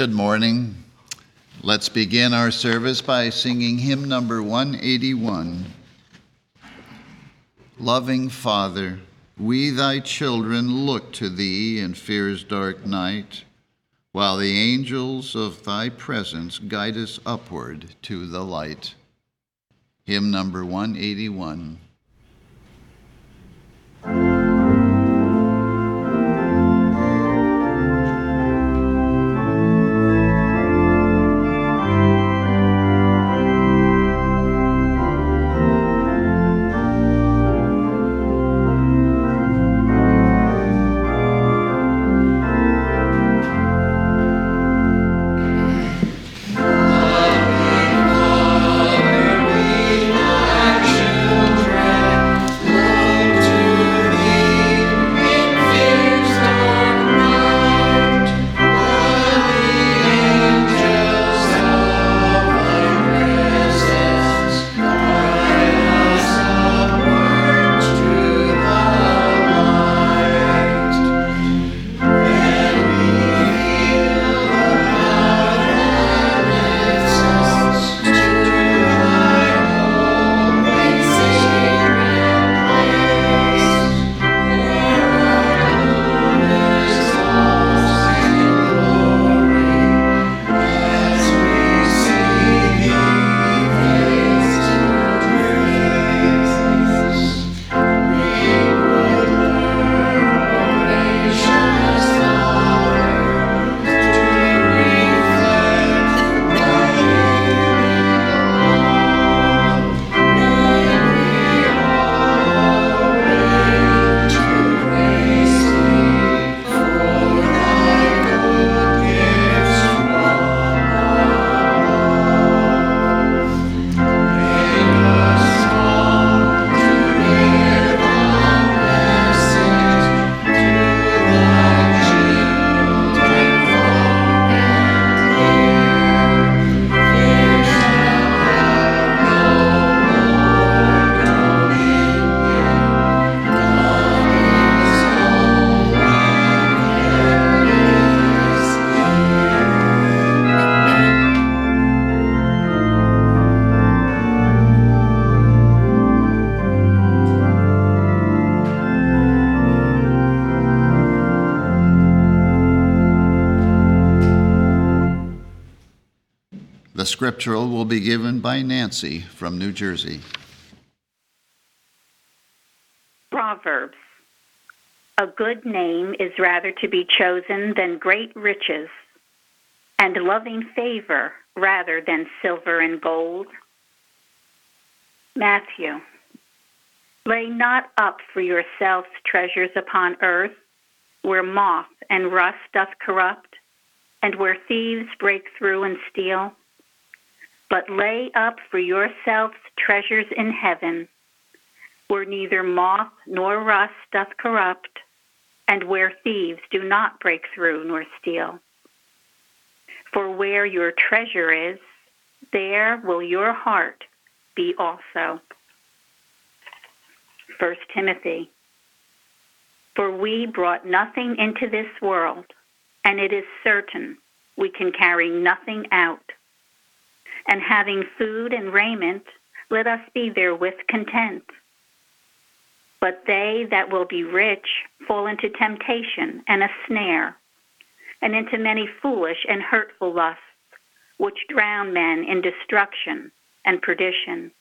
Good morning. Let's begin our service by singing hymn number 181. Loving Father, we thy children look to thee in fear's dark night, while the angels of thy presence guide us upward to the light. Hymn number 181. Scriptural will be given by Nancy from New Jersey. Proverbs A good name is rather to be chosen than great riches, and loving favor rather than silver and gold. Matthew Lay not up for yourselves treasures upon earth, where moth and rust doth corrupt, and where thieves break through and steal but lay up for yourselves treasures in heaven, where neither moth nor rust doth corrupt, and where thieves do not break through nor steal. For where your treasure is, there will your heart be also. 1 Timothy. For we brought nothing into this world, and it is certain we can carry nothing out and having food and raiment, let us be therewith content. But they that will be rich fall into temptation and a snare, and into many foolish and hurtful lusts, which drown men in destruction and perdition.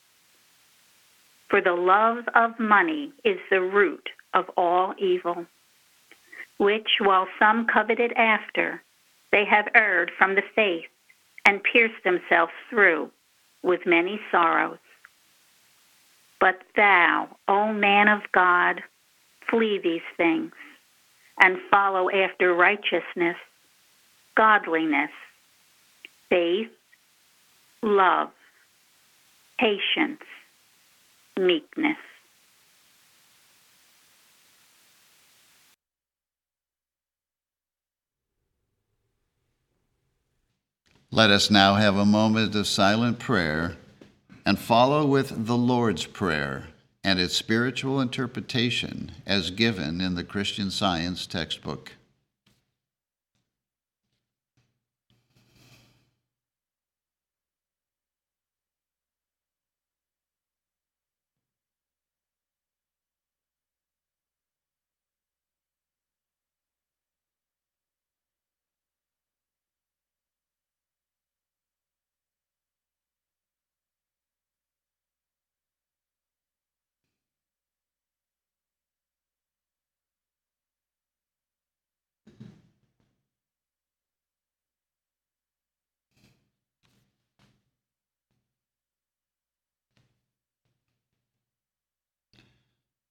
For the love of money is the root of all evil, which, while some coveted after, they have erred from the faith and pierced themselves through with many sorrows. But thou, O man of God, flee these things and follow after righteousness, godliness, faith, love, patience, meekness. Let us now have a moment of silent prayer and follow with the Lord's Prayer and its spiritual interpretation as given in the Christian Science textbook.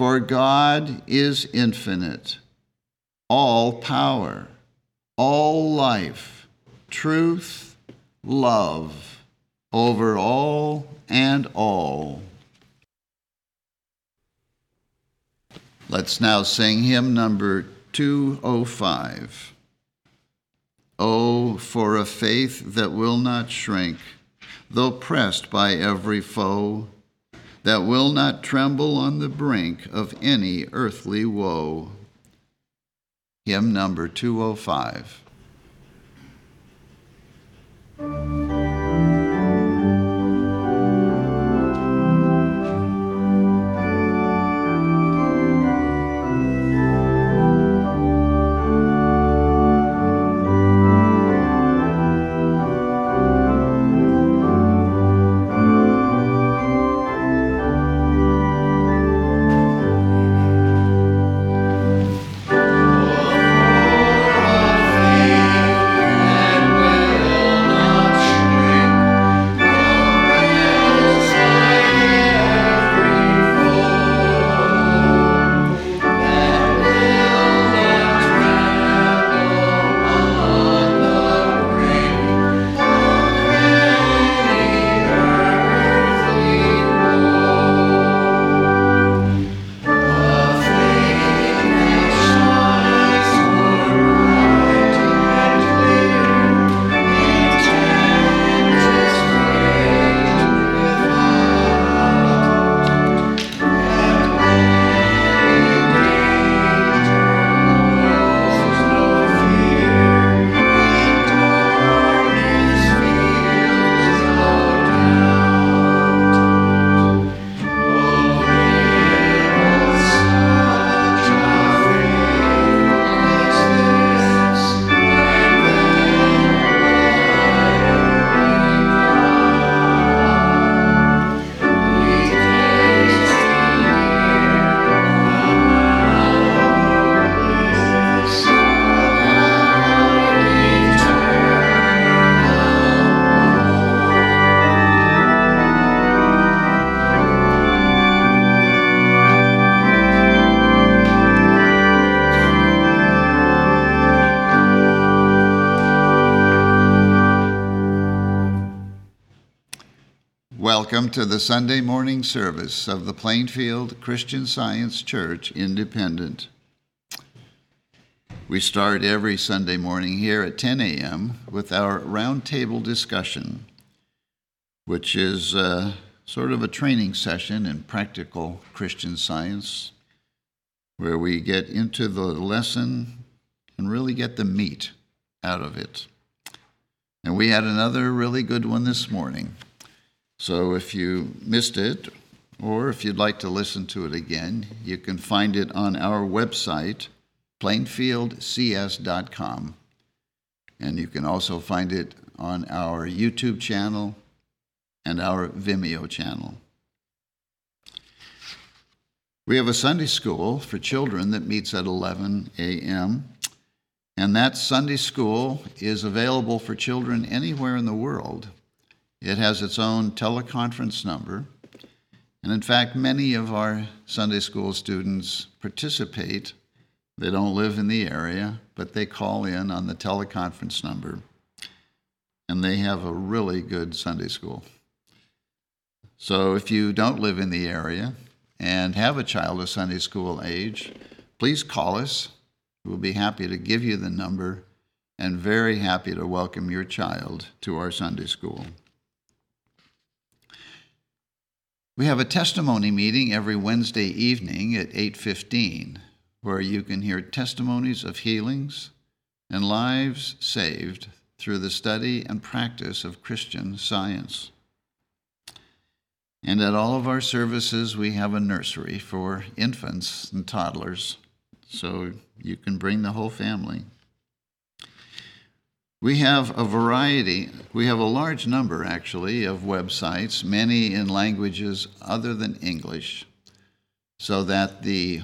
For God is infinite, all power all life, truth, love, over all and all. Let's now sing hymn number 205. Oh, for a faith that will not shrink, though pressed by every foe, that will not tremble on the brink of any earthly woe hymn number 205. To the Sunday morning service of the Plainfield Christian Science Church Independent. We start every Sunday morning here at 10 a.m. with our roundtable discussion, which is uh, sort of a training session in practical Christian science, where we get into the lesson and really get the meat out of it. And we had another really good one this morning. So if you missed it, or if you'd like to listen to it again, you can find it on our website, plainfieldcs.com. And you can also find it on our YouTube channel and our Vimeo channel. We have a Sunday school for children that meets at 11 a.m. And that Sunday school is available for children anywhere in the world. It has its own teleconference number. And in fact, many of our Sunday school students participate. They don't live in the area, but they call in on the teleconference number. And they have a really good Sunday school. So if you don't live in the area and have a child of Sunday school age, please call us. We'll be happy to give you the number and very happy to welcome your child to our Sunday school. We have a testimony meeting every Wednesday evening at 8:15 where you can hear testimonies of healings and lives saved through the study and practice of Christian science. And at all of our services, we have a nursery for infants and toddlers, so you can bring the whole family. We have a variety, we have a large number actually of websites, many in languages other than English, so that the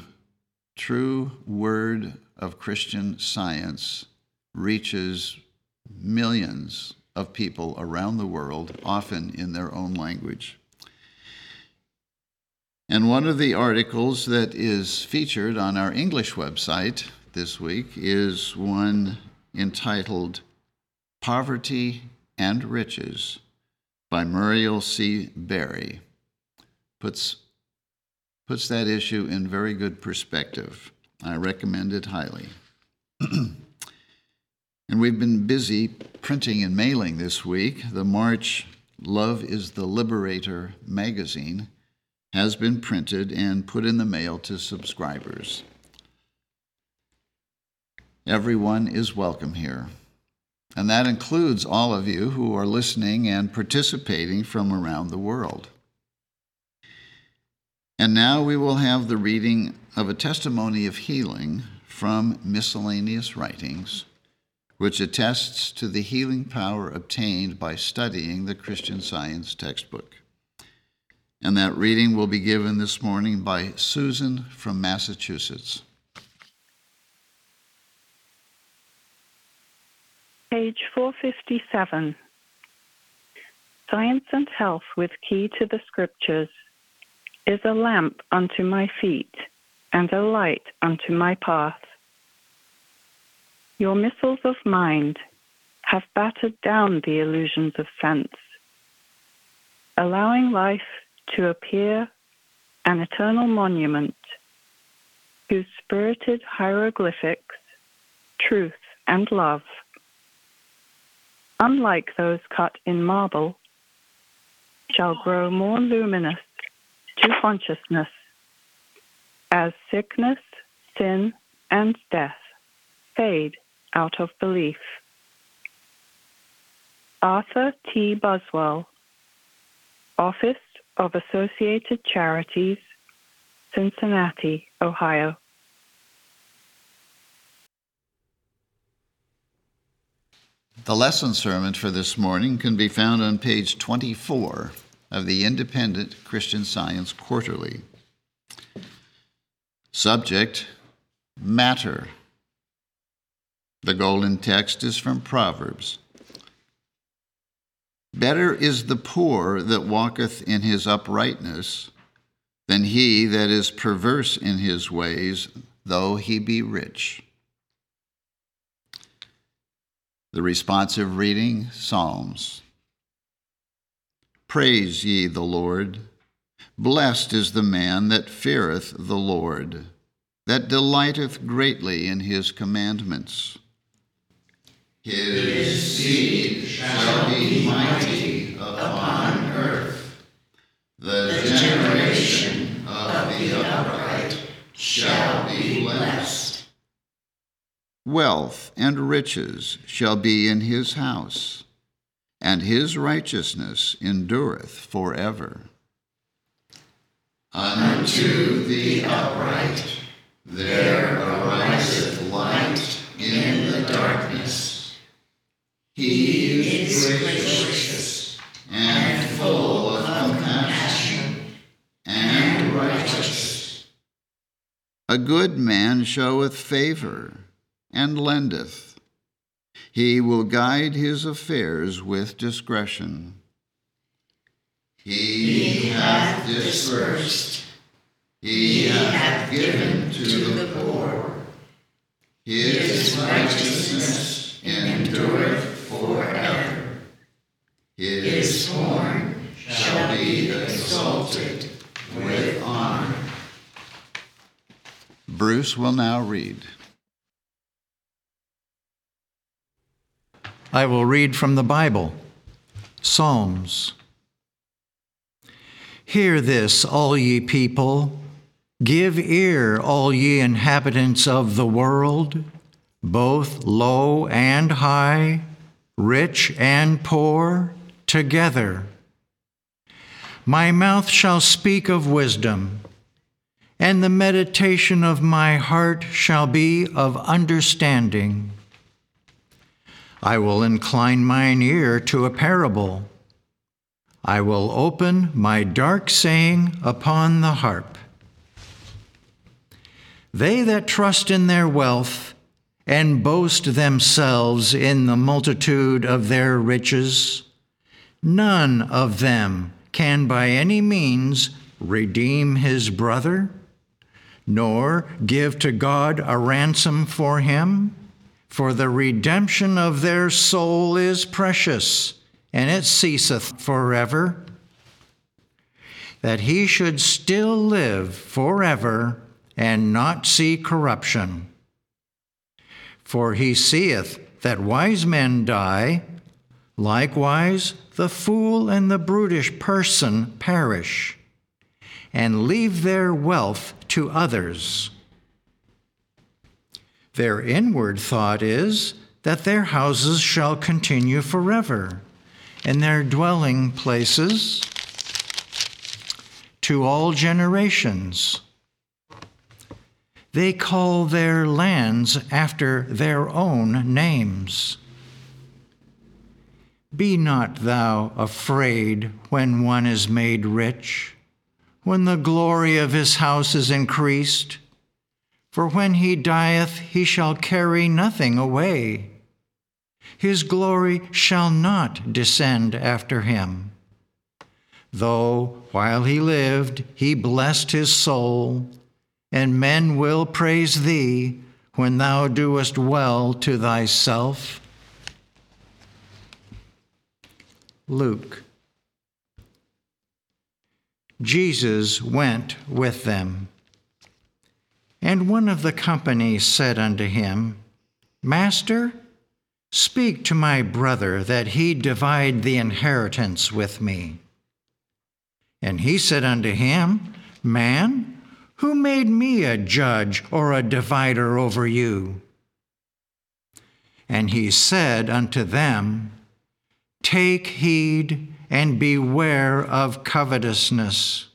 true word of Christian science reaches millions of people around the world, often in their own language. And one of the articles that is featured on our English website this week is one entitled Poverty and Riches by Muriel C. Berry. Puts, puts that issue in very good perspective. I recommend it highly. and we've been busy printing and mailing this week the March Love is the Liberator magazine has been printed and put in the mail to subscribers. Everyone is welcome here. And that includes all of you who are listening and participating from around the world. And now we will have the reading of a testimony of healing from miscellaneous writings, which attests to the healing power obtained by studying the Christian Science textbook. And that reading will be given this morning by Susan from Massachusetts. Page 457. Science and Health with Key to the Scriptures is a lamp unto my feet and a light unto my path. Your missiles of mind have battered down the illusions of sense, allowing life to appear an eternal monument whose spirited hieroglyphics, truth and love, unlike those cut in marble, shall grow more luminous to consciousness as sickness, sin, and death fade out of belief. Arthur T. Buswell, Office of Associated Charities, Cincinnati, Ohio. The lesson sermon for this morning can be found on page 24 of the Independent Christian Science Quarterly. Subject Matter. The golden text is from Proverbs. Better is the poor that walketh in his uprightness than he that is perverse in his ways, though he be rich. The responsive reading Psalms. Praise ye the Lord. Blessed is the man that feareth the Lord, that delighteth greatly in his commandments. His seed shall be mighty upon earth. The generation of the upright shall be blessed. Wealth and riches shall be in his house, and his righteousness endureth forever. Unto the upright there ariseth light in the darkness. He is gracious and full of compassion and righteous. A good man showeth favor and lendeth. He will guide his affairs with discretion. He hath dispersed, he hath given to the poor. His righteousness endureth forever. His horn shall be exalted with honor. Bruce will now read. I will read from the Bible Psalms. Hear this, all ye people. Give ear, all ye inhabitants of the world, both low and high, rich and poor, together. My mouth shall speak of wisdom, and the meditation of my heart shall be of understanding. I will incline mine ear to a parable. I will open my dark saying upon the harp. They that trust in their wealth and boast themselves in the multitude of their riches, none of them can by any means redeem his brother, nor give to God a ransom for him. For the redemption of their soul is precious, and it ceaseth forever. That he should still live forever and not see corruption. For he seeth that wise men die, likewise the fool and the brutish person perish, and leave their wealth to others. Their inward thought is that their houses shall continue forever, and their dwelling places to all generations. They call their lands after their own names. Be not thou afraid when one is made rich, when the glory of his house is increased. For when he dieth, he shall carry nothing away. His glory shall not descend after him. Though while he lived, he blessed his soul, and men will praise thee when thou doest well to thyself. Luke. Jesus went with them. And one of the company said unto him, Master, speak to my brother that he divide the inheritance with me. And he said unto him, Man, who made me a judge or a divider over you? And he said unto them, Take heed and beware of covetousness.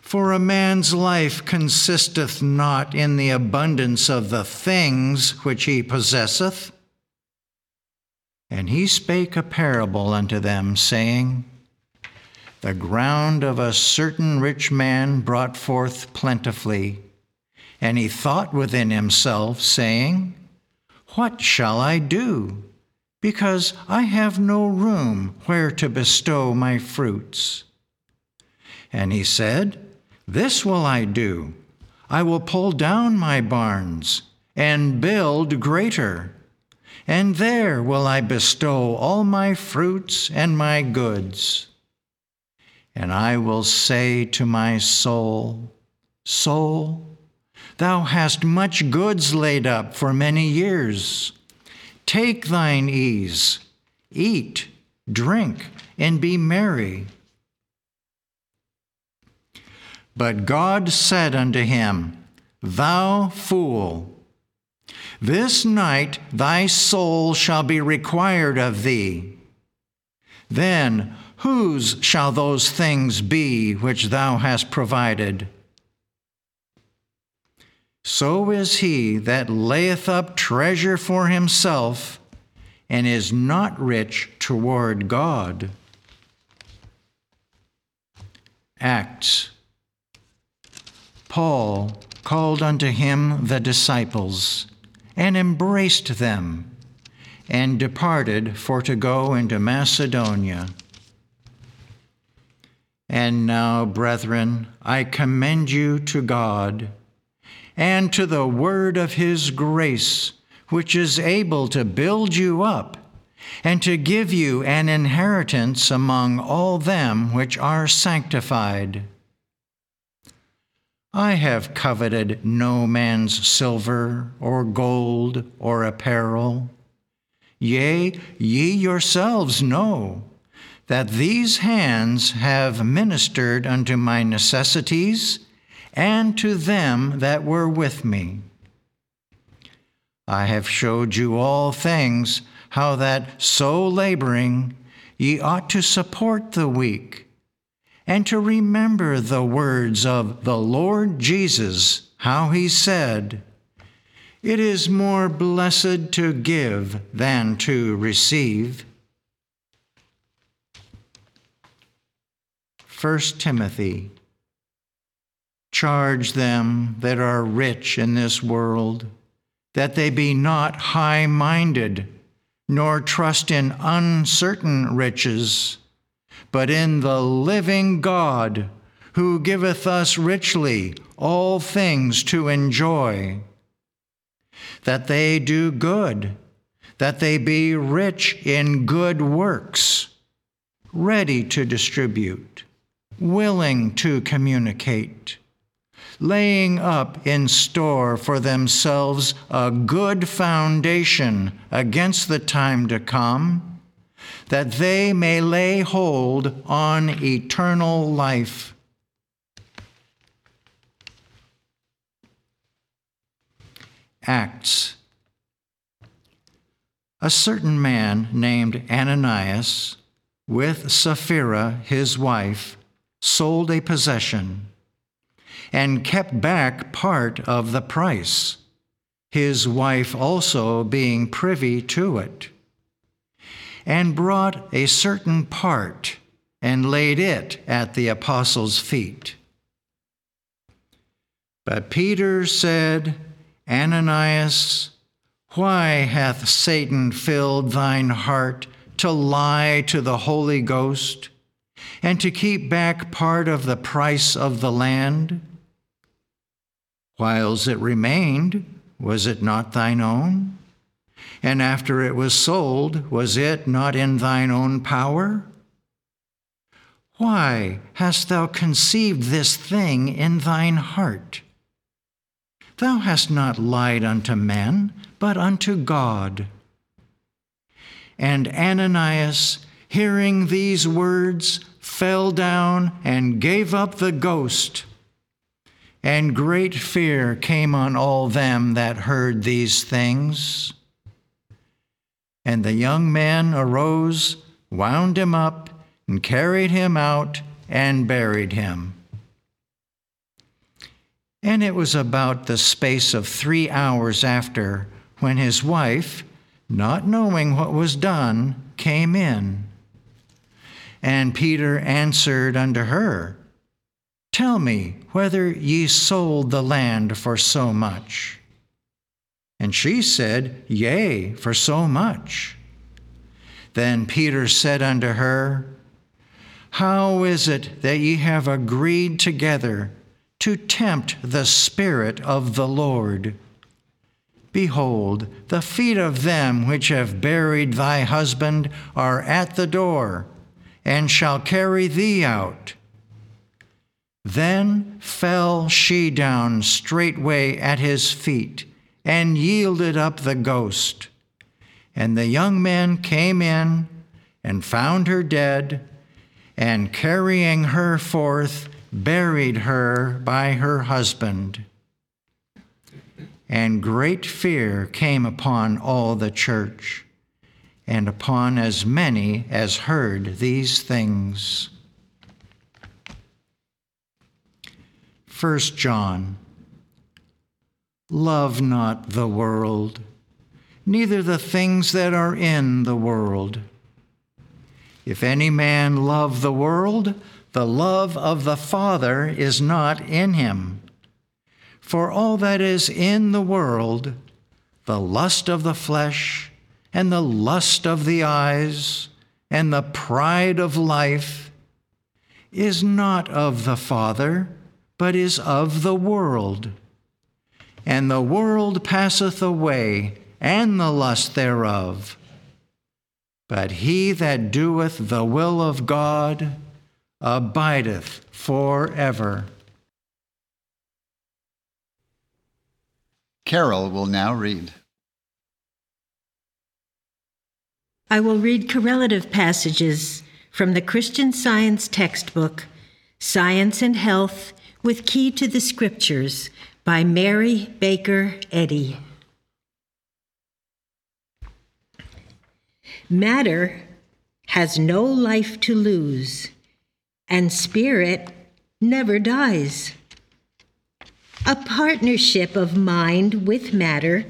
For a man's life consisteth not in the abundance of the things which he possesseth. And he spake a parable unto them, saying, The ground of a certain rich man brought forth plentifully. And he thought within himself, saying, What shall I do? Because I have no room where to bestow my fruits. And he said, This will I do. I will pull down my barns and build greater, and there will I bestow all my fruits and my goods. And I will say to my soul, Soul, thou hast much goods laid up for many years. Take thine ease, eat, drink, and be merry. But God said unto him, Thou fool, This night thy soul shall be required of thee. Then whose shall those things be which thou hast provided? So is he that layeth up treasure for himself and is not rich toward God. Acts. Paul called unto him the disciples and embraced them, and departed for to go into Macedonia. And now, brethren, I commend you to God and to the word of his grace, which is able to build you up and to give you an inheritance among all them which are sanctified. I have coveted no man's silver or gold or apparel. Yea, ye yourselves know that these hands have ministered unto my necessities and to them that were with me. I have showed you all things, how that so laboring ye ought to support the weak and to remember the words of the Lord Jesus, how he said, It is more blessed to give than to receive. 1 Timothy Charge them that are rich in this world, that they be not high minded, nor trust in uncertain riches but in the living God, who giveth us richly all things to enjoy. That they do good, that they be rich in good works, ready to distribute, willing to communicate, laying up in store for themselves a good foundation against the time to come that they may lay hold on eternal life. Acts. A certain man named Ananias, with Sapphira his wife, sold a possession and kept back part of the price, his wife also being privy to it and brought a certain part and laid it at the apostles' feet. But Peter said, Ananias, why hath Satan filled thine heart to lie to the Holy Ghost and to keep back part of the price of the land? Whiles it remained, was it not thine own? And after it was sold, was it not in thine own power? Why hast thou conceived this thing in thine heart? Thou hast not lied unto men, but unto God. And Ananias, hearing these words, fell down and gave up the ghost. And great fear came on all them that heard these things. And the young man arose, wound him up, and carried him out and buried him. And it was about the space of three hours after when his wife, not knowing what was done, came in. And Peter answered unto her, Tell me whether ye sold the land for so much. And she said, Yea, for so much. Then Peter said unto her, How is it that ye have agreed together to tempt the Spirit of the Lord? Behold, the feet of them which have buried thy husband are at the door, and shall carry thee out. Then fell she down straightway at his feet and yielded up the ghost. And the young men came in and found her dead, and carrying her forth, buried her by her husband. and great fear came upon all the church and upon as many as heard these things. 1 John Love not the world, neither the things that are in the world. If any man love the world, the love of the Father is not in him. For all that is in the world, the lust of the flesh, and the lust of the eyes, and the pride of life, is not of the Father, but is of the world and the world passeth away, and the lust thereof. But he that doeth the will of God abideth forever. Carol will now read. I will read correlative passages from the Christian Science textbook, Science and Health with Key to the Scriptures, by Mary Baker Eddy. Matter has no life to lose, and spirit never dies. A partnership of mind with matter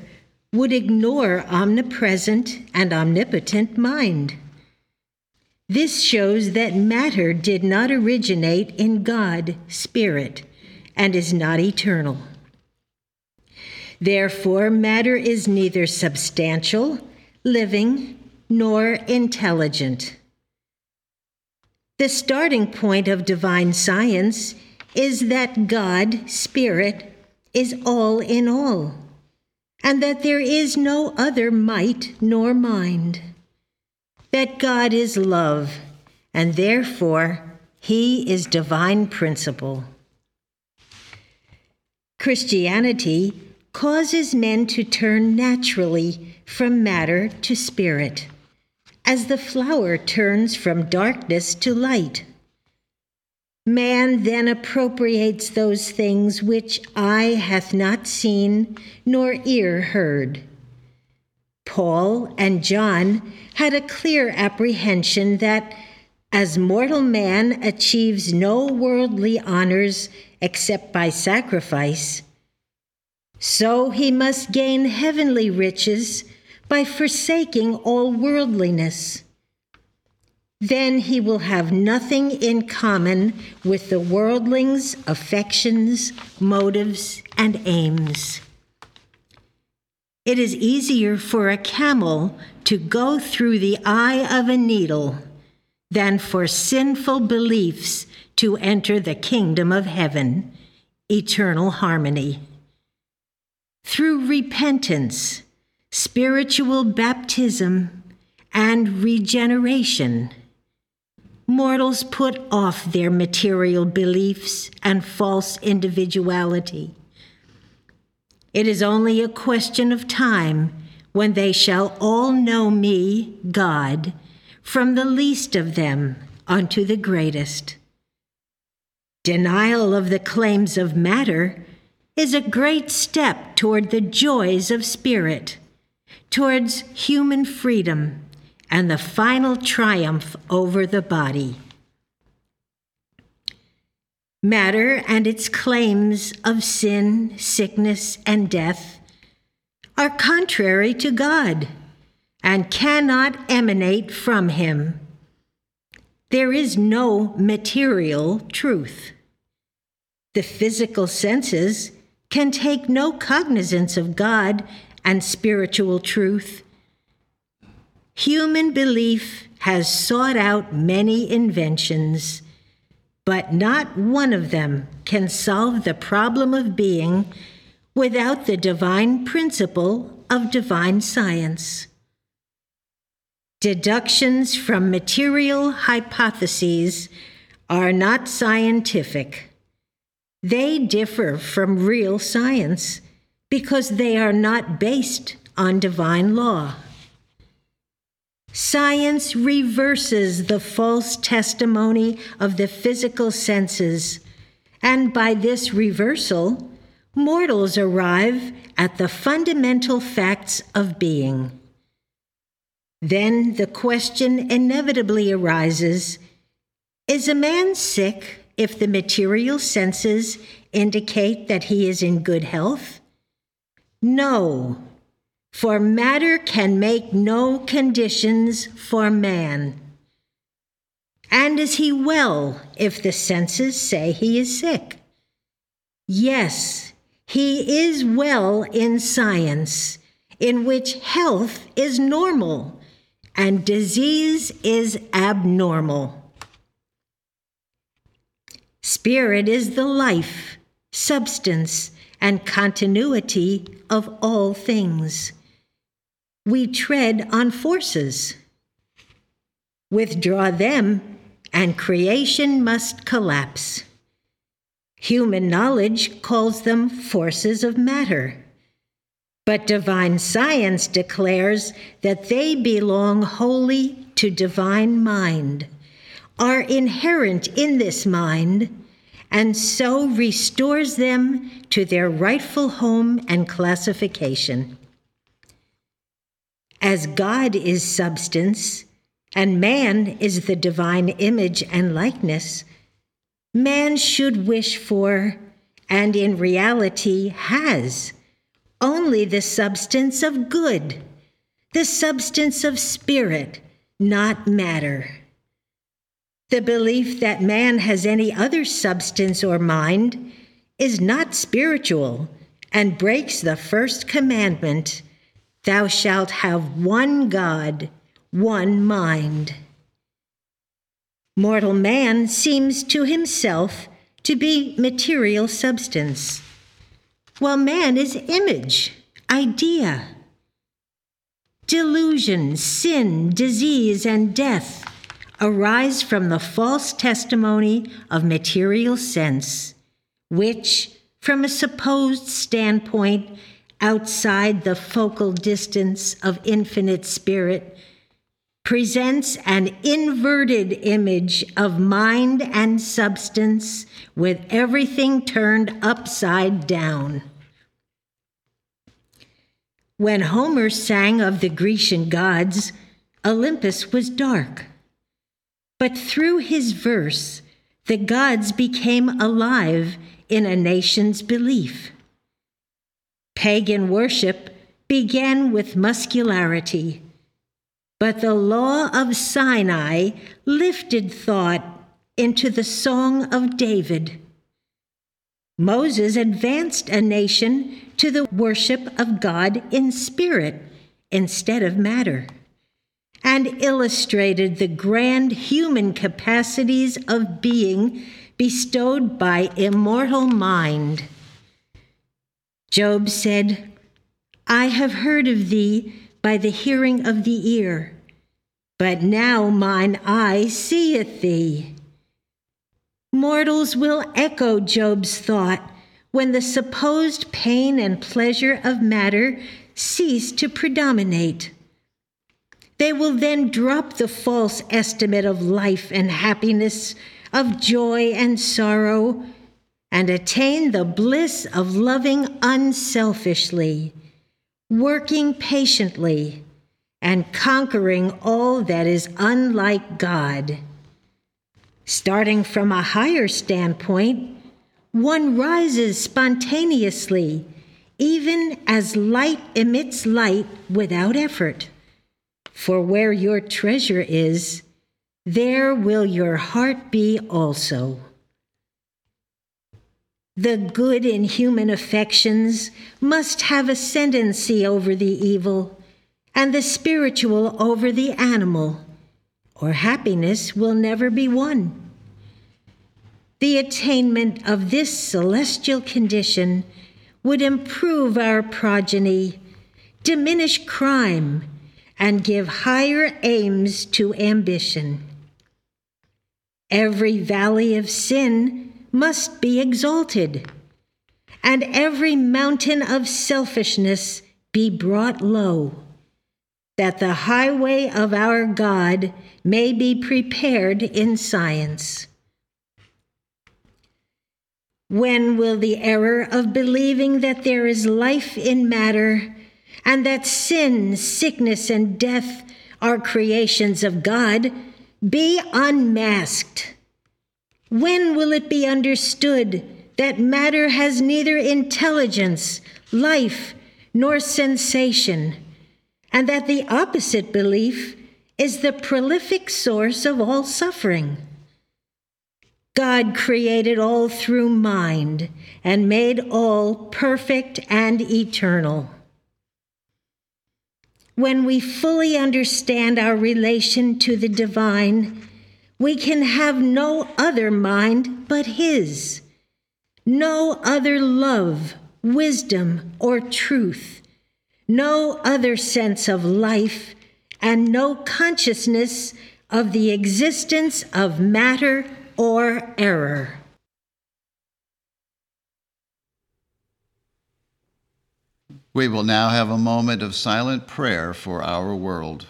would ignore omnipresent and omnipotent mind. This shows that matter did not originate in God, Spirit, and is not eternal. Therefore, matter is neither substantial, living, nor intelligent. The starting point of divine science is that God, Spirit, is all in all, and that there is no other might nor mind. That God is love, and therefore he is divine principle. Christianity causes men to turn naturally from matter to spirit, as the flower turns from darkness to light. Man then appropriates those things which eye hath not seen, nor ear heard. Paul and John had a clear apprehension that as mortal man achieves no worldly honors except by sacrifice, so he must gain heavenly riches by forsaking all worldliness. Then he will have nothing in common with the worldling's affections, motives, and aims. It is easier for a camel to go through the eye of a needle than for sinful beliefs to enter the kingdom of heaven, eternal harmony through repentance, spiritual baptism, and regeneration. Mortals put off their material beliefs and false individuality. It is only a question of time when they shall all know me, God, from the least of them unto the greatest. Denial of the claims of matter is a great step toward the joys of spirit, towards human freedom, and the final triumph over the body. Matter and its claims of sin, sickness, and death are contrary to God and cannot emanate from Him. There is no material truth. The physical senses can take no cognizance of God and spiritual truth. Human belief has sought out many inventions, but not one of them can solve the problem of being without the divine principle of divine science. Deductions from material hypotheses are not scientific. They differ from real science because they are not based on divine law. Science reverses the false testimony of the physical senses, and by this reversal, mortals arrive at the fundamental facts of being. Then the question inevitably arises Is a man sick if the material senses indicate that he is in good health? No, for matter can make no conditions for man. And is he well if the senses say he is sick? Yes, he is well in science, in which health is normal and disease is abnormal. Spirit is the life, substance, and continuity of all things. We tread on forces. Withdraw them, and creation must collapse. Human knowledge calls them forces of matter. But divine science declares that they belong wholly to divine mind, are inherent in this mind, and so restores them to their rightful home and classification. As God is substance, and man is the divine image and likeness, man should wish for, and in reality has, only the substance of good, the substance of spirit, not matter. The belief that man has any other substance or mind is not spiritual and breaks the first commandment Thou shalt have one God, one mind. Mortal man seems to himself to be material substance, while man is image, idea. Delusion, sin, disease, and death arise from the false testimony of material sense, which, from a supposed standpoint outside the focal distance of infinite spirit, presents an inverted image of mind and substance with everything turned upside down. When Homer sang of the Grecian gods, Olympus was dark. But through his verse, the gods became alive in a nation's belief. Pagan worship began with muscularity but the law of Sinai lifted thought into the Song of David. Moses advanced a nation to the worship of God in spirit instead of matter, and illustrated the grand human capacities of being bestowed by immortal mind. Job said, I have heard of thee by the hearing of the ear. But now mine eye seeth thee. Mortals will echo Job's thought when the supposed pain and pleasure of matter cease to predominate. They will then drop the false estimate of life and happiness, of joy and sorrow, and attain the bliss of loving unselfishly working patiently and conquering all that is unlike God. Starting from a higher standpoint, one rises spontaneously, even as light emits light without effort. For where your treasure is, there will your heart be also. The good in human affections must have ascendancy over the evil, and the spiritual over the animal, or happiness will never be won. The attainment of this celestial condition would improve our progeny, diminish crime, and give higher aims to ambition. Every valley of sin must be exalted, and every mountain of selfishness be brought low, that the highway of our God may be prepared in science. When will the error of believing that there is life in matter and that sin, sickness, and death are creations of God be unmasked? When will it be understood that matter has neither intelligence, life, nor sensation, and that the opposite belief is the prolific source of all suffering? God created all through mind and made all perfect and eternal. When we fully understand our relation to the divine, we can have no other mind but His, no other love, wisdom, or truth, no other sense of life, and no consciousness of the existence of matter or error. We will now have a moment of silent prayer for our world.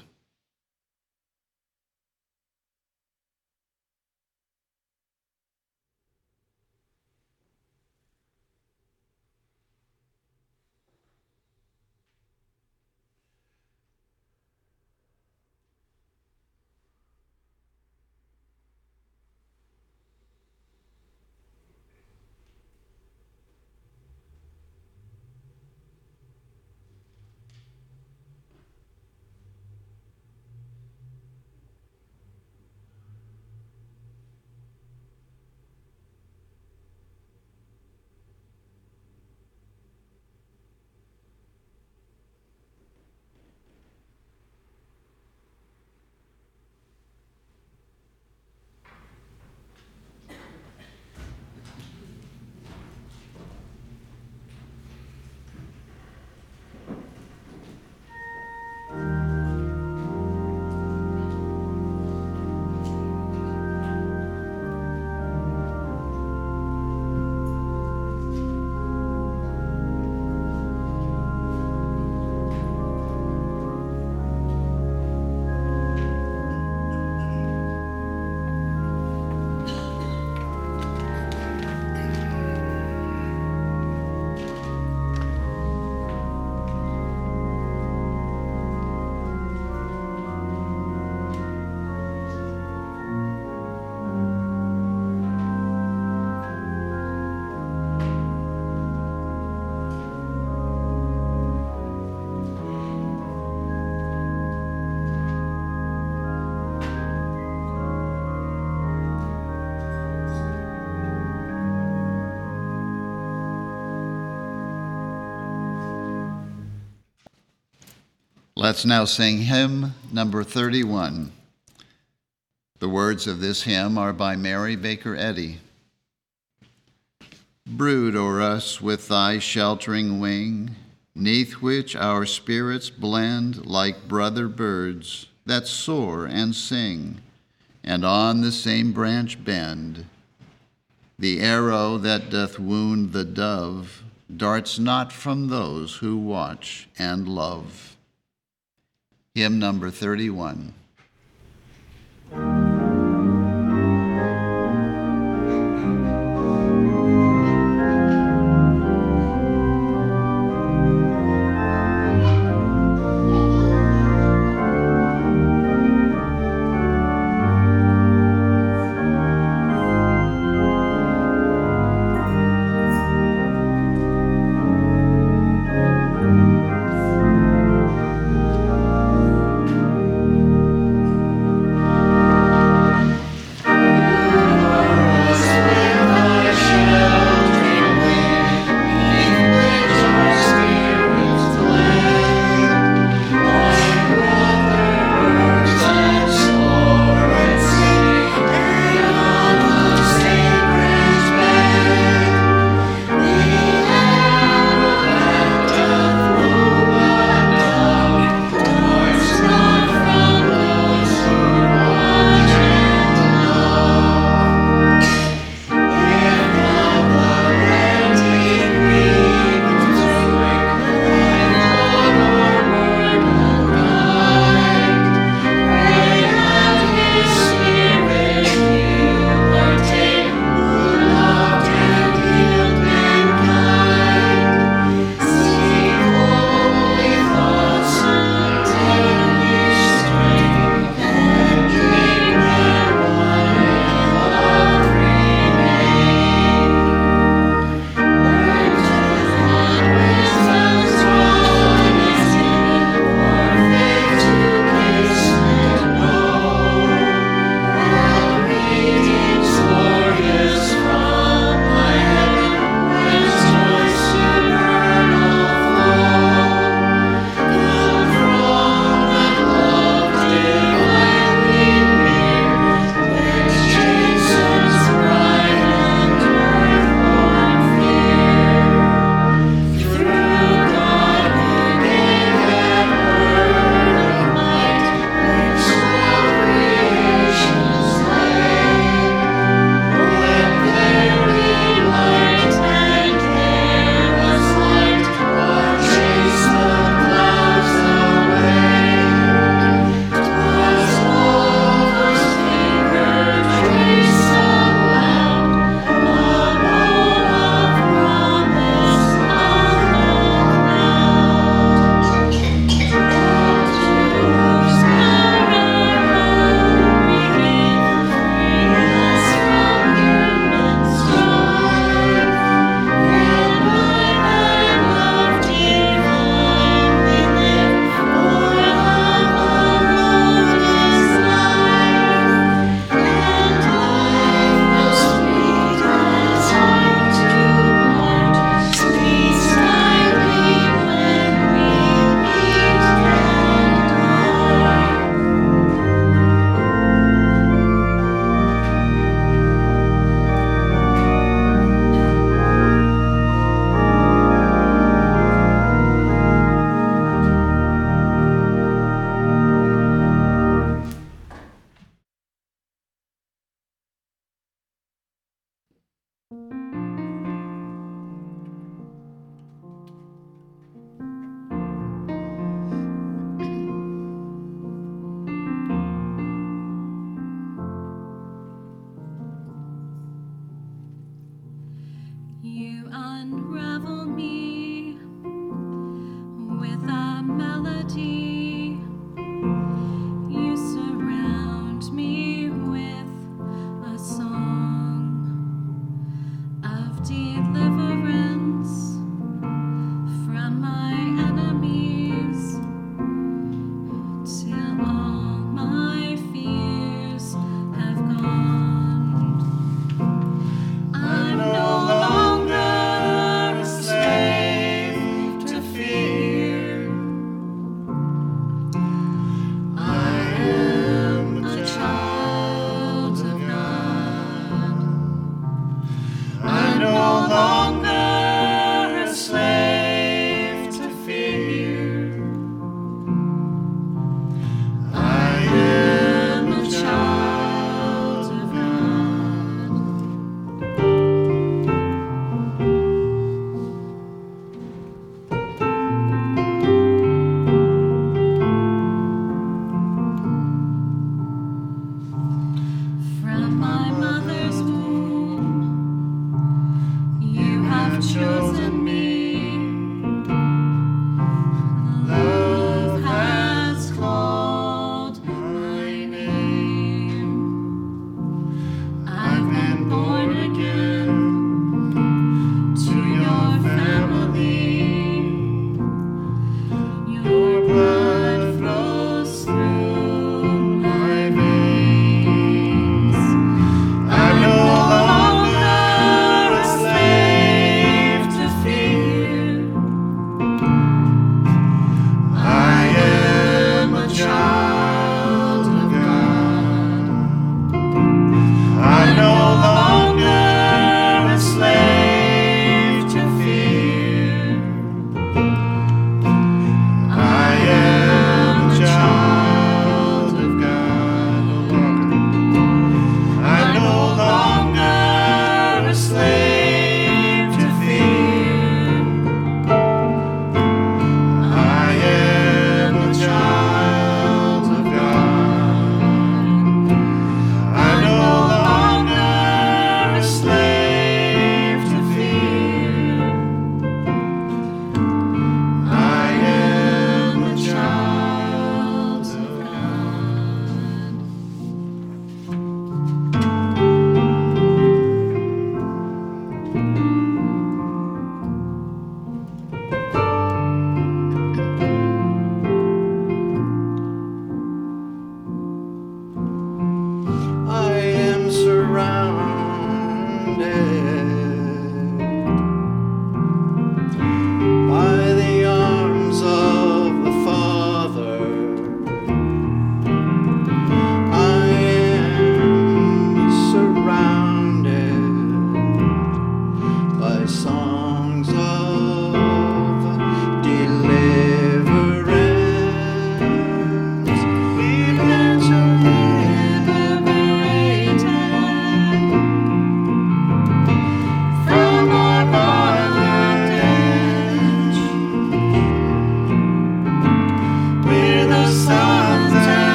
Let's now sing hymn number 31. The words of this hymn are by Mary Baker Eddy. Brood o'er us with thy sheltering wing, neath which our spirits blend like brother birds that soar and sing, and on the same branch bend. The arrow that doth wound the dove darts not from those who watch and love. Hymn number 31.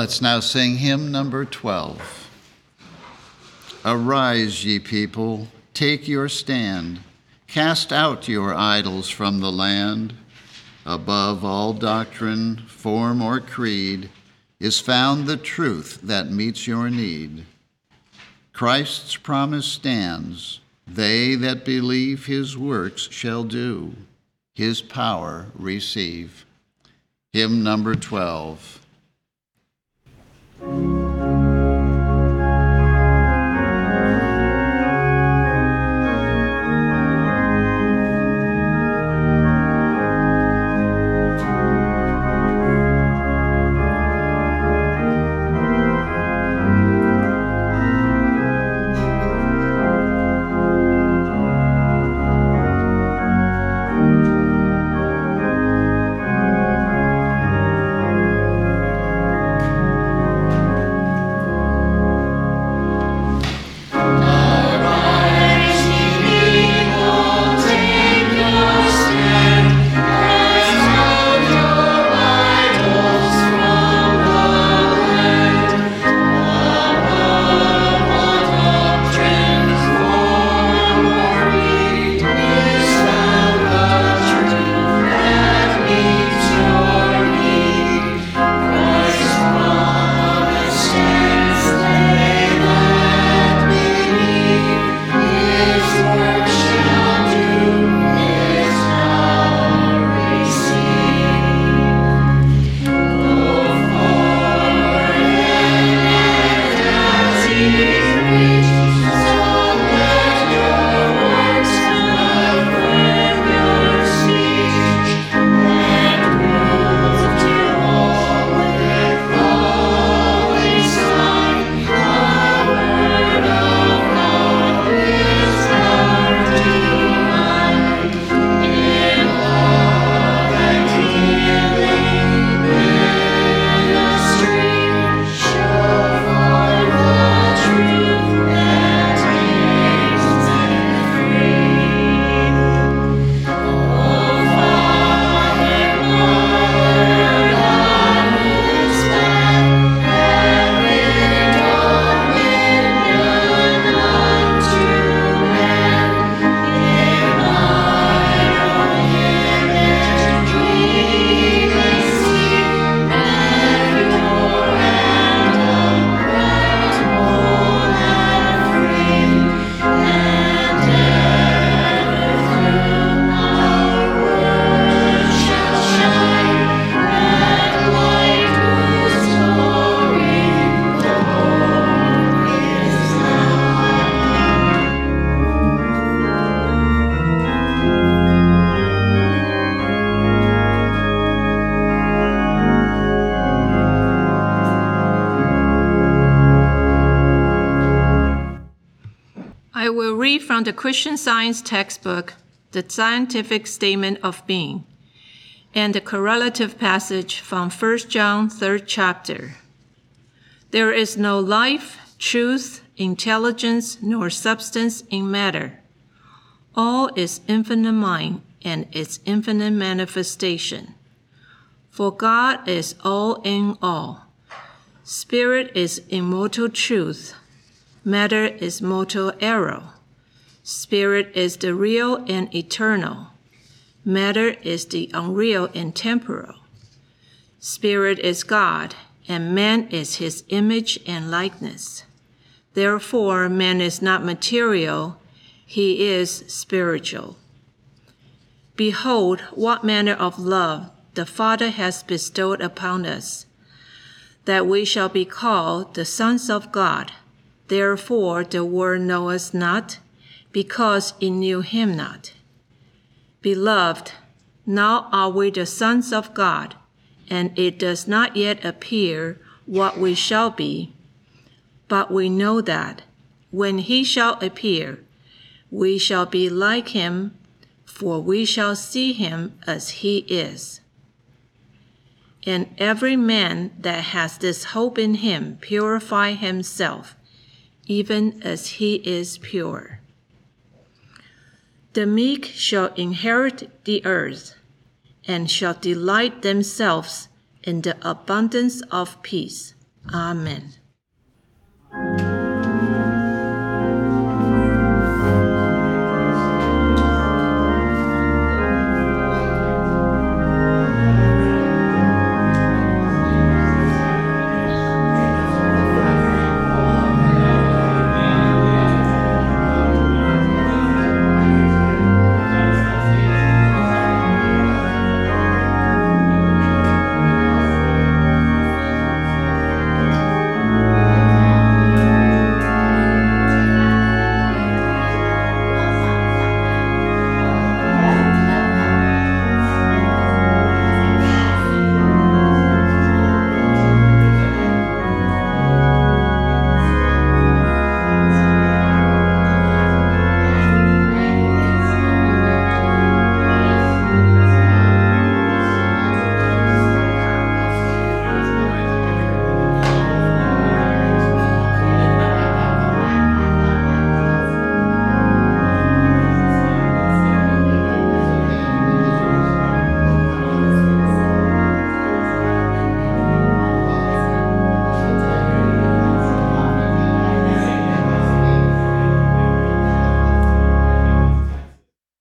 Let's now sing hymn number 12. Arise, ye people, take your stand, cast out your idols from the land. Above all doctrine, form, or creed is found the truth that meets your need. Christ's promise stands they that believe his works shall do, his power receive. Hymn number 12. I Christian Science textbook, The Scientific Statement of Being, and the correlative passage from 1 John 3rd chapter. There is no life, truth, intelligence, nor substance in matter. All is infinite mind and its infinite manifestation. For God is all in all. Spirit is immortal truth. Matter is mortal error. Spirit is the real and eternal. Matter is the unreal and temporal. Spirit is God, and man is his image and likeness. Therefore, man is not material, he is spiritual. Behold, what manner of love the Father has bestowed upon us, that we shall be called the sons of God. Therefore the world knoweth not, because it knew him not. Beloved, now are we the sons of God, and it does not yet appear what we shall be. But we know that, when he shall appear, we shall be like him, for we shall see him as he is. And every man that has this hope in him purify himself, even as he is pure. The meek shall inherit the earth and shall delight themselves in the abundance of peace. Amen.